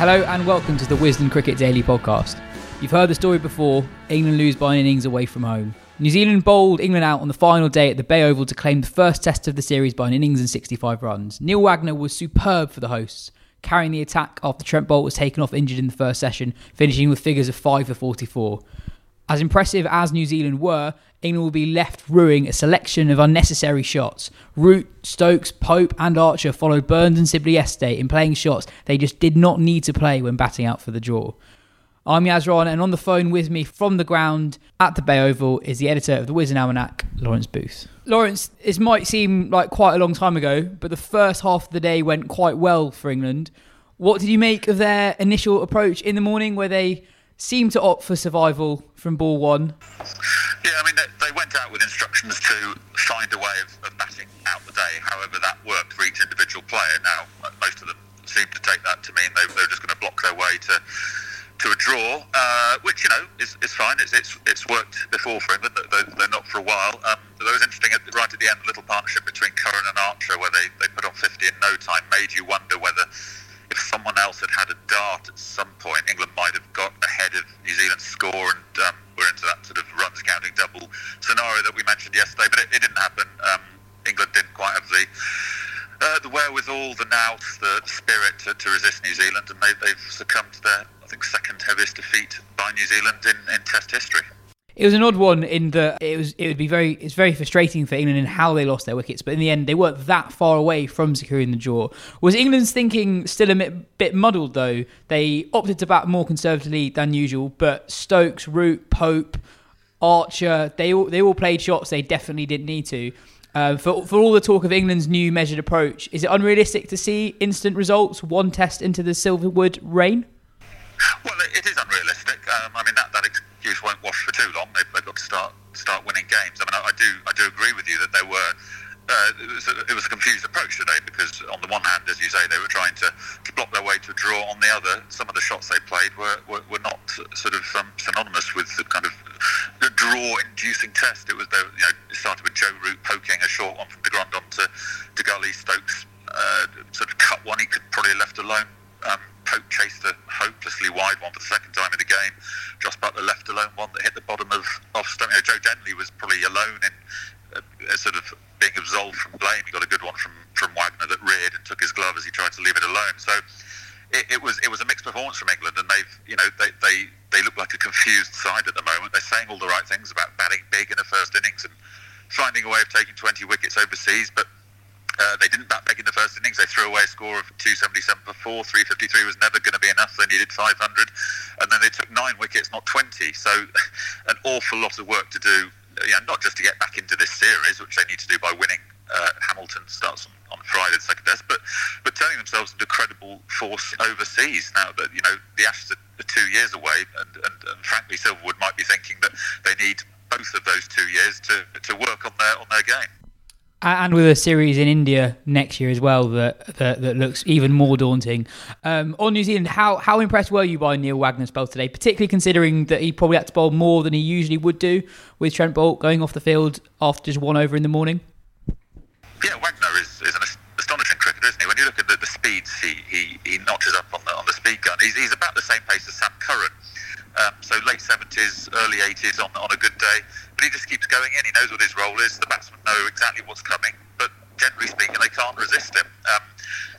Hello and welcome to the Wisden Cricket Daily podcast. You've heard the story before England lose by innings away from home. New Zealand bowled England out on the final day at the Bay Oval to claim the first test of the series by an innings and 65 runs. Neil Wagner was superb for the hosts, carrying the attack after Trent Boult was taken off injured in the first session, finishing with figures of 5 for 44. As impressive as New Zealand were, England will be left ruining a selection of unnecessary shots. Root, Stokes, Pope, and Archer followed Burns and Sibley yesterday in playing shots they just did not need to play when batting out for the draw. I'm Yas Rana, and on the phone with me from the ground at the Bay Oval is the editor of the Wisden Almanac, Lawrence Booth. Lawrence, this might seem like quite a long time ago, but the first half of the day went quite well for England. What did you make of their initial approach in the morning where they seemed to opt for survival from ball one? Yeah, I mean, they, they went out with instructions to find a way of, of batting out the day, however that worked for each individual player. Now, most of them seemed to take that to mean they, they were just going to block their way to to a draw, uh, which, you know, is, is fine. It's, it's, it's worked before for England. They're, they're not for a while. Um, it was interesting, at, right at the end, a little partnership between Curran and Archer where they, they put on 50 in no time made you wonder whether if someone else had had a dart at some point, England might have got ahead of New Zealand's score and um, we're into that sort of runs counting double scenario that we mentioned yesterday. But it, it didn't happen. Um, England didn't quite have the uh, the wherewithal, the nous, the spirit to, to resist New Zealand, and they, they've succumbed to their, I think, second heaviest defeat by New Zealand in, in Test history. It was an odd one in that it was it would be very it's very frustrating for England in how they lost their wickets, but in the end they weren't that far away from securing the draw. Was England's thinking still a bit, bit muddled though? They opted to bat more conservatively than usual, but Stokes, Root, Pope, Archer, they all they all played shots they definitely didn't need to. Uh, for, for all the talk of England's new measured approach, is it unrealistic to see instant results one test into the Silverwood reign? Well, it is unrealistic. Um, I mean, that, that excuse won't wash for too long. They've, they've got to start start winning games. I mean, I, I do I do agree with you that there were. Uh, it, was a, it was a confused approach today because on the one hand, as you say, they were trying to, to block their way to a draw. On the other, some of the shots they played were, were, were not sort of um, synonymous with the kind of the draw-inducing test. It was the, you know it started with Joe Root poking a short one from de Grandhomme to to Gully Stokes uh, sort of cut one. He could probably have left alone. Um, Pope chased a hopelessly wide one for the second time in the game. Jos Buttler left alone one that hit the bottom of off stump. You know, Joe Denly was probably alone in uh, sort of being absolved from blame. He got a good one from from Wagner that reared and took his glove as he tried to leave it alone. So it, it was it was a mixed performance from England, and they've you know they, they they look like a confused side at the moment. They're saying all the right things about batting big in the first innings and finding a way of taking 20 wickets overseas, but uh, they didn't bat big in the first innings. They threw away a score of 277 for four. 353 was never going to be enough. They needed 500. And then they took nine wickets, not 20. So an awful lot of work to do, you know, not just to get back into this series, which they need to do by winning. Uh, Hamilton starts on, on Friday, the second test, but but turning themselves into a credible force overseas now that you know the Ashes are, are two years away, and, and, and frankly, Silverwood might be thinking that they need both of those two years to, to work on their on their game. And with a series in India next year as well that that, that looks even more daunting. Um, on New Zealand, how how impressed were you by Neil Wagner's spell today, particularly considering that he probably had to bowl more than he usually would do with Trent Boult going off the field after just one over in the morning? Yeah, Wagner is, is an astonishing cricketer, isn't he? When you look at the, the speeds he, he, he notches up on the on the speed gun, He's, he's about the same pace as Sam Curran. Um, so late 70s, early 80s on, on a good day. But he just keeps going in. He knows what his role is. The batsmen know exactly what's coming. But generally speaking, they can't resist him. Um,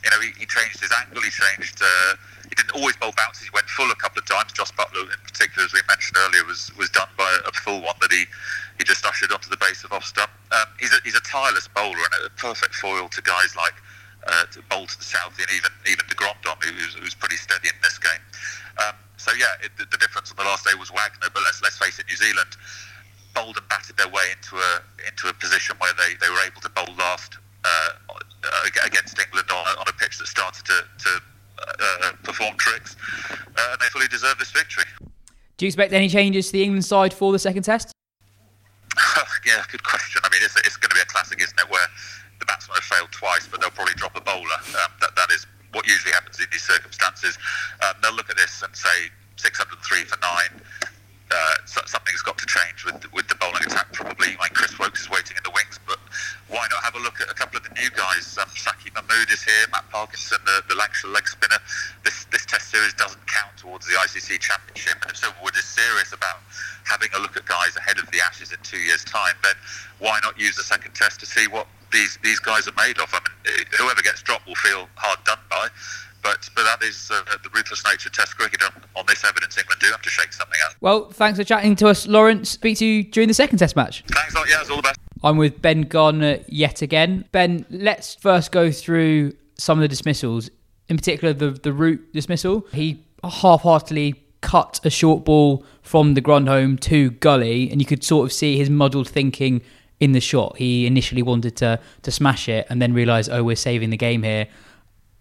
you know, he, he, changed his angle. He changed. Uh, he didn't always bowl bounces. He went full a couple of times. Jos Buttler, in particular, as we mentioned earlier, was was done by a full one that he he just ushered onto the base of off stump. Um, he's a he's a tireless bowler and a perfect foil to guys like. Uh, to bowl to the south and even even de was, who was pretty steady in this game. Um, so yeah, it, the, the difference on the last day was Wagner, but let's let's face it, New Zealand bowled and batted their way into a into a position where they, they were able to bowl last uh, against England on a, on a pitch that started to, to uh, perform tricks, uh, and they fully deserve this victory. Do you expect any changes to the England side for the second test? yeah, good question. I mean, it's, it's going to be a classic, isn't it, where the batsman have failed twice, but they'll probably drop a bowler. Um, that, that is what usually happens in these circumstances. Um, they'll look at this and say 603 for nine uh, change with with the bowling attack. Probably, Like Chris Woakes is waiting in the wings, but why not have a look at a couple of the new guys? Um, Saqib Mahmood is here, Matt Parkinson, the, the Lancashire leg spinner. This this Test series doesn't count towards the ICC Championship, and if Silverwood is serious about having a look at guys ahead of the Ashes in two years' time, then why not use the second Test to see what these these guys are made of? I mean, whoever gets dropped will feel hard done by. But but that is uh, the ruthless nature of Test cricket. On, on, this evidence, England do have to shake something out. Well, thanks for chatting to us, Lawrence. Speak to you during the second Test match. Thanks, lot. Yeah, it's all the best. I'm with Ben Gardner yet again. Ben, let's first go through some of the dismissals. In particular, the the Root dismissal. He half-heartedly cut a short ball from de Grandhomme to Gully, and you could sort of see his muddled thinking in the shot. He initially wanted to to smash it, and then realised, oh, we're saving the game here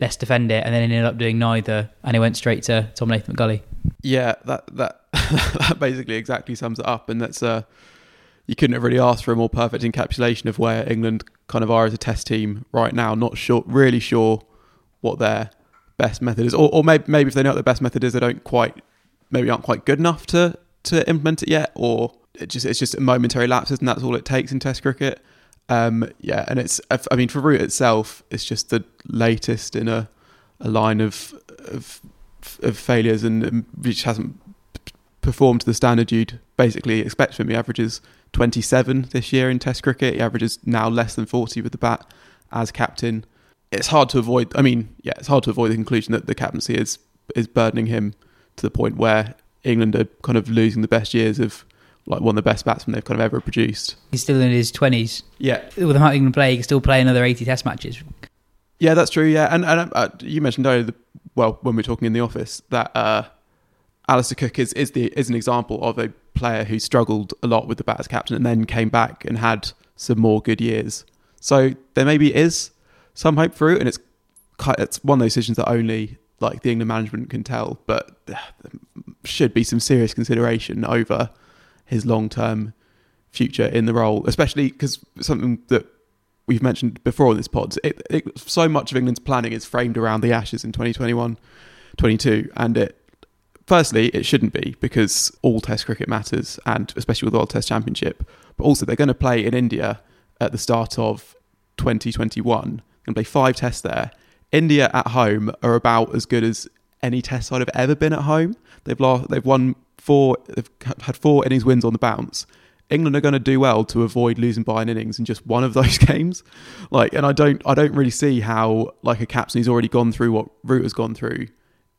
let's defend it, and then ended up doing neither, and it went straight to Tom Latham Gully. Yeah, that that that basically exactly sums it up, and that's uh, you couldn't have really asked for a more perfect encapsulation of where England kind of are as a test team right now. Not sure, really sure what their best method is, or, or maybe maybe if they know what their best method is, they don't quite maybe aren't quite good enough to to implement it yet, or it just it's just a momentary lapses, and that's all it takes in Test cricket. Um, yeah, and it's I mean for Root itself, it's just the latest in a, a line of, of of failures and which hasn't performed to the standard you'd basically expect from him. He averages 27 this year in Test cricket. He averages now less than 40 with the bat as captain. It's hard to avoid. I mean, yeah, it's hard to avoid the conclusion that the captaincy is is burdening him to the point where England are kind of losing the best years of like one of the best batsmen they've kind of ever produced. He's still in his twenties. Yeah, with him having to play, he can still play another eighty Test matches. Yeah, that's true. Yeah, and and uh, you mentioned earlier, the, well, when we were talking in the office, that uh, Alastair Cook is is the is an example of a player who struggled a lot with the bat as captain and then came back and had some more good years. So there maybe is some hope for it, and it's it's one of those decisions that only like the England management can tell, but there should be some serious consideration over his long term future in the role, especially because something that we've mentioned before on this pod, it, it, so much of England's planning is framed around the Ashes in 2021 22. And it, firstly, it shouldn't be because all Test cricket matters, and especially with the World Test Championship. But also, they're going to play in India at the start of 2021 and play five tests there. India at home are about as good as any test side have ever been at home. They've lost, they've won four, they've had four innings wins on the bounce. England are going to do well to avoid losing by an innings in just one of those games. Like, and I don't, I don't really see how like a captain who's already gone through what Root has gone through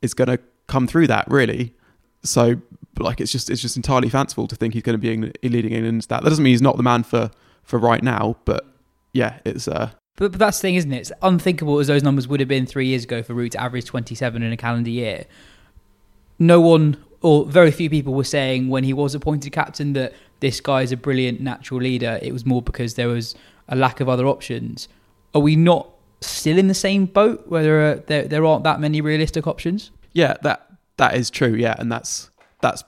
is going to come through that really. So, like, it's just, it's just entirely fanciful to think he's going to be leading England. That that doesn't mean he's not the man for for right now, but yeah, it's uh. But, but that's the thing, isn't it? It's unthinkable as those numbers would have been three years ago for Root to average 27 in a calendar year. No one or very few people were saying when he was appointed captain that this guy is a brilliant natural leader. It was more because there was a lack of other options. Are we not still in the same boat where there are, there, there aren't that many realistic options? Yeah, that that is true. Yeah, and that's that's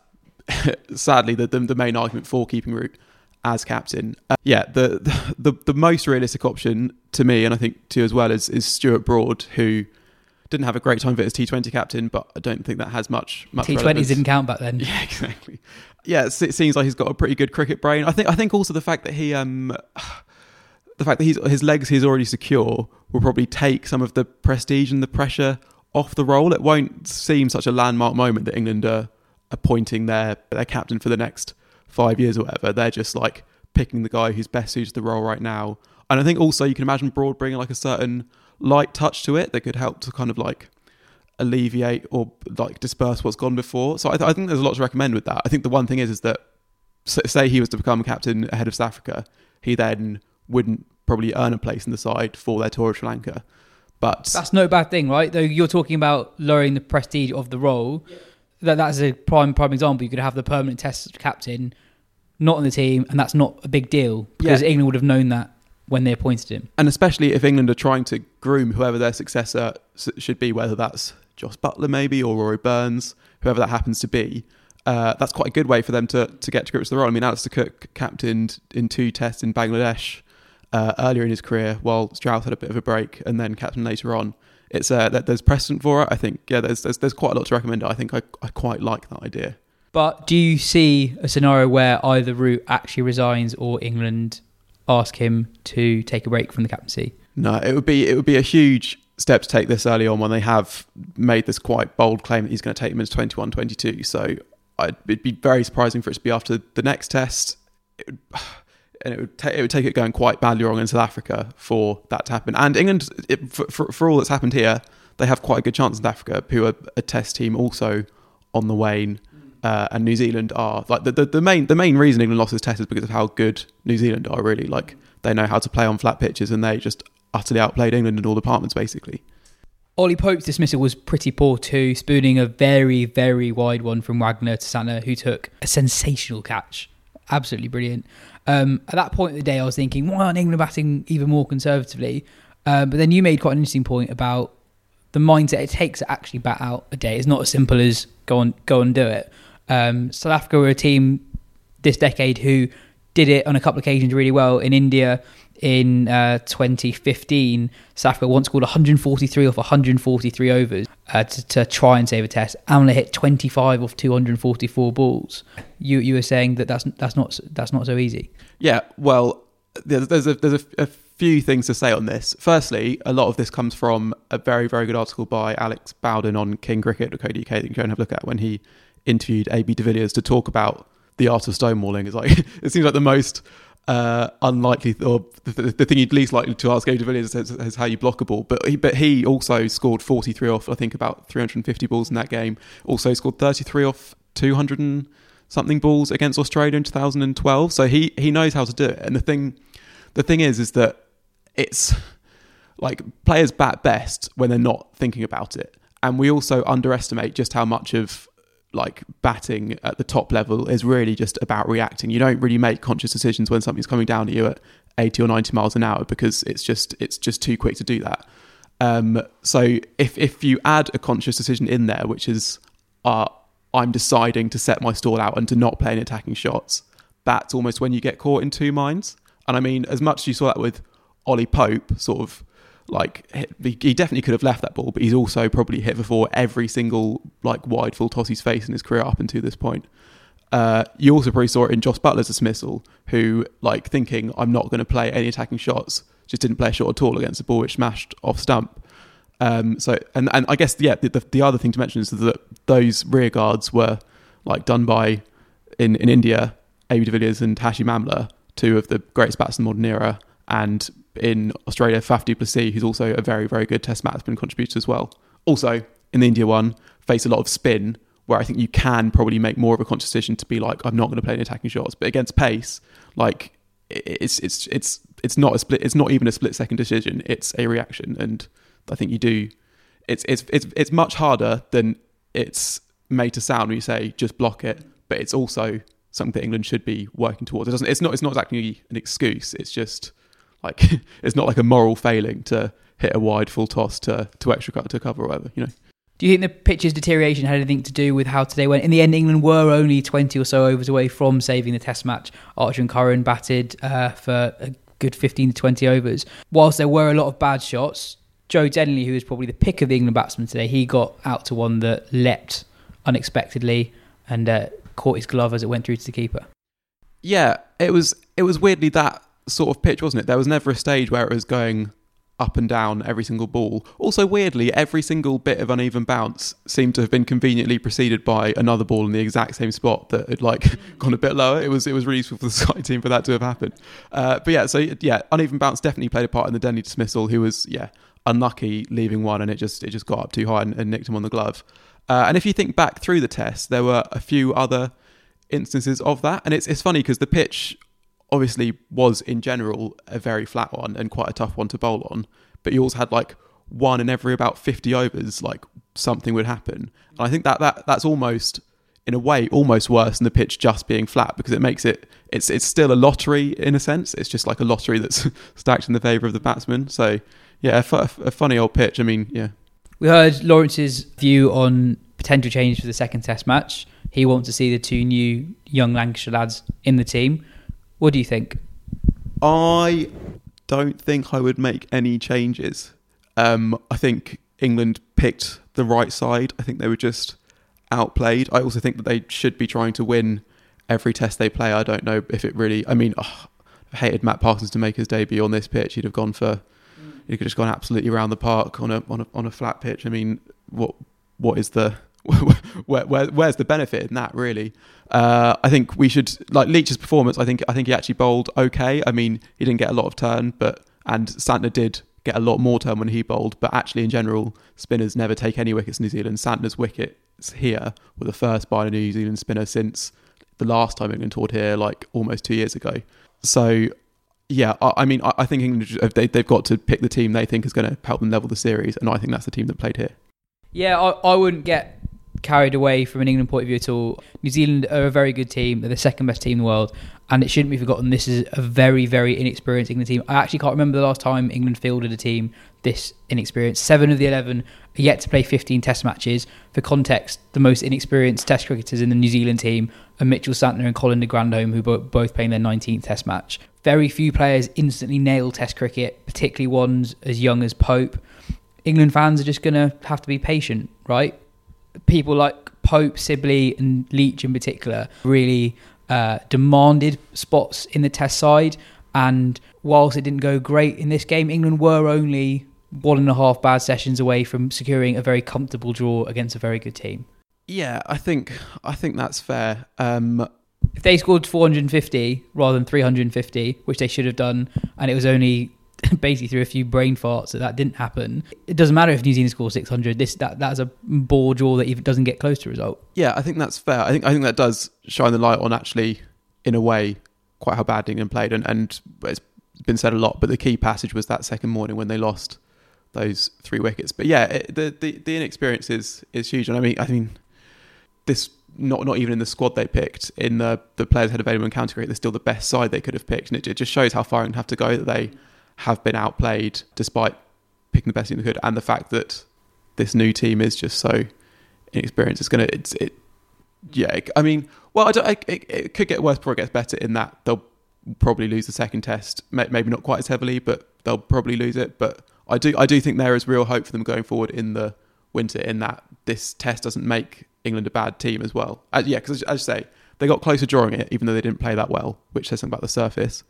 sadly the, the, the main argument for keeping Root as captain. Uh, yeah, the, the the most realistic option to me, and I think to you as well, is is Stuart Broad, who didn't have a great time of it as T20 captain, but I don't think that has much. much T20s relevance. didn't count back then. Yeah, exactly. Yeah, it seems like he's got a pretty good cricket brain. I think. I think also the fact that he, um, the fact that he's his legs he's already secure will probably take some of the prestige and the pressure off the role. It won't seem such a landmark moment that England are appointing their their captain for the next five years or whatever. They're just like picking the guy who's best suited to the role right now. And I think also you can imagine Broad bringing like a certain light touch to it that could help to kind of like alleviate or like disperse what's gone before. So I, th- I think there's a lot to recommend with that. I think the one thing is is that say he was to become captain ahead of South Africa, he then wouldn't probably earn a place in the side for their tour of Sri Lanka. But That's no bad thing, right? Though you're talking about lowering the prestige of the role. That that's a prime prime example. You could have the permanent Test captain not on the team, and that's not a big deal because Yeah. England would have known that when they appointed him. and especially if England are trying to groom whoever their successor should be, whether that's Jos Buttler maybe or Rory Burns, whoever that happens to be. Uh, that's quite a good way for them to, to get to grips with the role. I mean, Alastair Cook captained in two tests in Bangladesh uh, earlier in his career, while Strauss had a bit of a break and then captain later on. It's uh, there's precedent for it. I think yeah, there's, there's there's quite a lot to recommend. It. I think I, I quite like that idea. But do you see a scenario where either Root actually resigns or England ask him to take a break from the captaincy? No, it would be it would be a huge step to take this early on when they have made this quite bold claim that he's going to take them into 21 22. So I'd, it'd be very surprising for it to be after the next test. It would, and it would, ta- it would take it going quite badly wrong in South Africa for that to happen. And England, it, for, for, for all that's happened here, they have quite a good chance in South Africa, who are a test team also on the wane. Uh, and New Zealand are like the, the, the main the main reason England lost this test is because of how good New Zealand are. Really, like they know how to play on flat pitches, and they just utterly outplayed England in all departments, basically. Ollie Pope's dismissal was pretty poor too, spooning a very, very wide one from Wagner to Santner, who took a sensational catch. Absolutely brilliant. Um, at that point of the day, I was thinking, why aren't England batting even more conservatively? Um, but then you made quite an interesting point about the mindset it takes to actually bat out a day. It's not as simple as go on, go and do it. Um, South Africa were a team this decade who did it on a couple of occasions really well. In India, in uh, 2015, South Africa once scored 143 off 143 overs uh, to, to try and save a test. Amla hit 25 off 244 balls. You you were saying that that's that's not that's not so easy. Yeah, well, there's there's a, there's a, a few things to say on this. Firstly, a lot of this comes from a very very good article by Alex Bowden on KingCricket.co.uk that you can have a look at when he interviewed AB de Villiers to talk about the art of stonewalling. It's like it seems like the most uh, unlikely or the, the, thing you'd least likely to ask AB de Villiers is, is how you block a ball. But he, but he also scored 43 off I think about 350 balls in that game. Also scored 33 off 200 and something balls against Australia in 2012. So he he knows how to do it. And the thing the thing is is that it's like players bat best when they're not thinking about it. And we also underestimate just how much of like batting at the top level is really just about reacting. You don't really make conscious decisions when something's coming down at you at 80 or 90 miles an hour because it's just it's just too quick to do that. Um, so if if you add a conscious decision in there, which is uh, I'm deciding to set my stall out and to not play any attacking shots, that's almost when you get caught in two minds. And I mean, as much as you saw that with Ollie Pope, sort of like he definitely could have left that ball, but he's also probably hit before every single like wide full toss he's faced in his career up until this point. Uh, you also probably saw it in Jos Buttler's dismissal, who like thinking I'm not going to play any attacking shots, just didn't play a shot at all against a ball which smashed off stump. Um, so and and I guess yeah, the, the, the other thing to mention is that those rear guards were like done by in in India, AB de Villiers and Hashim Amla, two of the greatest batsmen of the modern era, and in Australia, Faf du Plessis, who's also a very very good Test match batsman contributor as well. Also in the India one, face a lot of spin, where I think you can probably make more of a conscious decision to be like, I'm not going to play any attacking shots, but against pace, like it's it's it's it's not a split. It's not even a split second decision. It's a reaction, and I think you do. It's it's it's it's much harder than it's made to sound when you say just block it, but it's also something that England should be working towards. It doesn't. It's not. It's not exactly an excuse. It's just like it's not like a moral failing to hit a wide full toss to to extra cut to cover or whatever. You know. Do you think the pitch's deterioration had anything to do with how today went? In the end, England were only 20 or so overs away from saving the Test match. Archer and Curran batted uh, for a good 15 to 20 overs. Whilst there were a lot of bad shots, Joe Denly, who was probably the pick of the England batsmen today, he got out to one that leapt unexpectedly and uh, caught his glove as it went through to the keeper. Yeah, it was it was weirdly that sort of pitch, wasn't it? There was never a stage where it was going up and down every single ball. Also, weirdly, every single bit of uneven bounce seemed to have been conveniently preceded by another ball in the exact same spot that had like gone a bit lower. It was it was really useful for the Sky team for that to have happened. Uh, but yeah, so yeah, uneven bounce definitely played a part in the Denly dismissal. Who was yeah unlucky leaving one and it just it just got up too high and, and nicked him on the glove. Uh, and if you think back through the test, there were a few other instances of that, and it's it's funny because the pitch obviously was in general a very flat one and quite a tough one to bowl on, but you also had like one in every about 50 overs like something would happen. And I think that that that's almost in a way almost worse than the pitch just being flat because it makes it it's it's still a lottery in a sense. It's just like a lottery that's stacked in the favour of the batsman. So yeah, a, a funny old pitch. I mean, yeah. We heard Lawrence's view on potential change for the second Test match. He wants to see the two new young Lancashire lads in the team. What do you think? I don't think I would make any changes. Um, I think England picked the right side. I think they were just outplayed. I also think that they should be trying to win every test they play. I don't know if it really. I mean, oh, I hated Matt Parsons to make his debut on this pitch. He'd have gone for. He could have just gone absolutely around the park on a on a on a flat pitch. I mean, what what is the where, where, where's the benefit in that really? Uh, I think we should like Leach's performance. I think I think he actually bowled okay. I mean, he didn't get a lot of turn, but and Santner did get a lot more turn when he bowled. But actually, in general, spinners never take any wickets in New Zealand. Santner's wickets here were the first by a New Zealand spinner since the last time England toured here, like almost two years ago. So yeah, I, I mean, I, I, think England they, they've got to pick the team they think is going to help them level the series, and I think that's the team that played here. Yeah, I, I wouldn't get carried away from an England point of view at all. New Zealand are a very good team. They're the second best team in the world. And it shouldn't be forgotten, this is a very, very inexperienced England team. I actually can't remember the last time England fielded a team this inexperienced. Seven of the 11 are yet to play 15 test matches. For context, the most inexperienced test cricketers in the New Zealand team are Mitchell Santner and Colin de Grandhomme, who are both playing their 19th test match. Very few players instantly nail test cricket, particularly ones as young as Pope. England fans are just going to have to be patient, right? People like Pope, Sibley, and Leach in particular really uh, demanded spots in the test side. And whilst it didn't go great in this game, England were only one and a half bad sessions away from securing a very comfortable draw against a very good team. Yeah, I think I think that's fair. Um, if they scored 450 rather than 350, which they should have done, and it was only basically through a few brain farts that that didn't happen. It doesn't matter if New Zealand scores 600. This that that's a ball draw that even doesn't get close to a result. Yeah, I think that's fair. I think I think that does shine the light on actually, in a way, quite how bad England played, and and it's been said a lot. But the key passage was that second morning when they lost those three wickets. But yeah, it, the the the inexperience is is huge, and I mean I mean this not not even in the squad they picked in the the players had available in county cricket. They're still the best side they could have picked, and it, it just shows how far England have to go that they have been outplayed despite picking the best team they could, and the fact that this new team is just so inexperienced. It's gonna, it's it, yeah. I mean, well, I don't. It, it could get worse before it gets better. In that they'll probably lose the second test, maybe not quite as heavily, but they'll probably lose it. But I do, I do think there is real hope for them going forward in the winter. In that this test doesn't make England a bad team as well. As, yeah, because as I say, they got closer drawing it, even though they didn't play that well, which says something about the surface.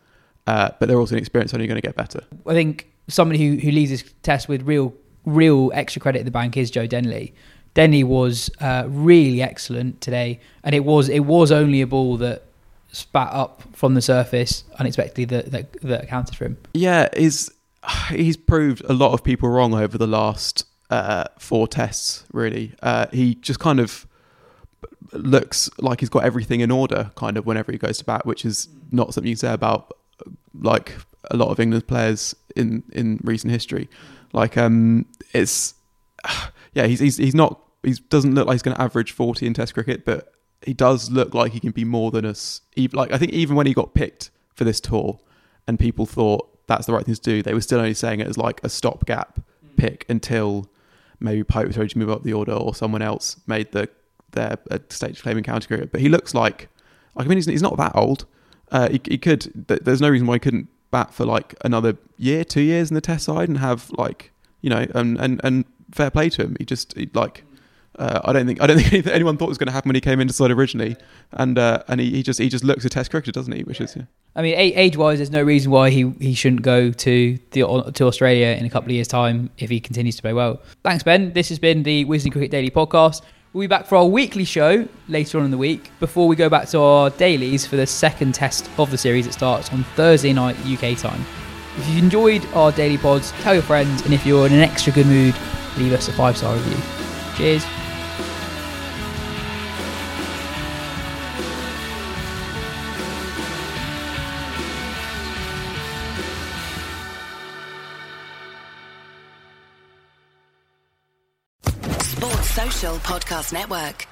Uh, but they're also inexperienced, only going to get better. I think somebody who, who leads this test with real real extra credit at the bank is Joe Denly. Denly was uh, really excellent today, and it was it was only a ball that spat up from the surface unexpectedly that that, that accounted for him. Yeah, he's he's proved a lot of people wrong over the last uh, four tests. Really, uh, he just kind of looks like he's got everything in order, kind of whenever he goes to bat, which is not something you can say about like a lot of England's players in in recent history. Like um, it's yeah, he's he's he's not he doesn't look like he's going to average forty in Test cricket, but he does look like he can be more than us. Like I think even when he got picked for this tour, and people thought that's the right thing to do, they were still only saying it as like a stopgap mm. pick until maybe Pope was ready to move up the order or someone else made the their stage claiming counter cricket. But he looks like, like I mean, he's, he's not that old. Uh, he, he could. There's no reason why he couldn't bat for like another year, two years in the Test side and have like you know and and and fair play to him. He just he, like Uh, I don't think I don't think anyone thought was going to happen when he came into side originally, and uh, and he, he just he just looks a Test cricketer, doesn't he? Which is yeah. I mean, age wise, there's no reason why he, he shouldn't go to the to Australia in a couple of years' time if he continues to play well. Thanks, Ben. This has been the Wisden Cricket Daily podcast. We'll be back for our weekly show later on in the week before we go back to our dailies for the second test of the series that starts on Thursday night UK time. If you've enjoyed our daily pods, tell your friends, and if you're in an extra good mood, leave us a five star review. Cheers. Podcast Network.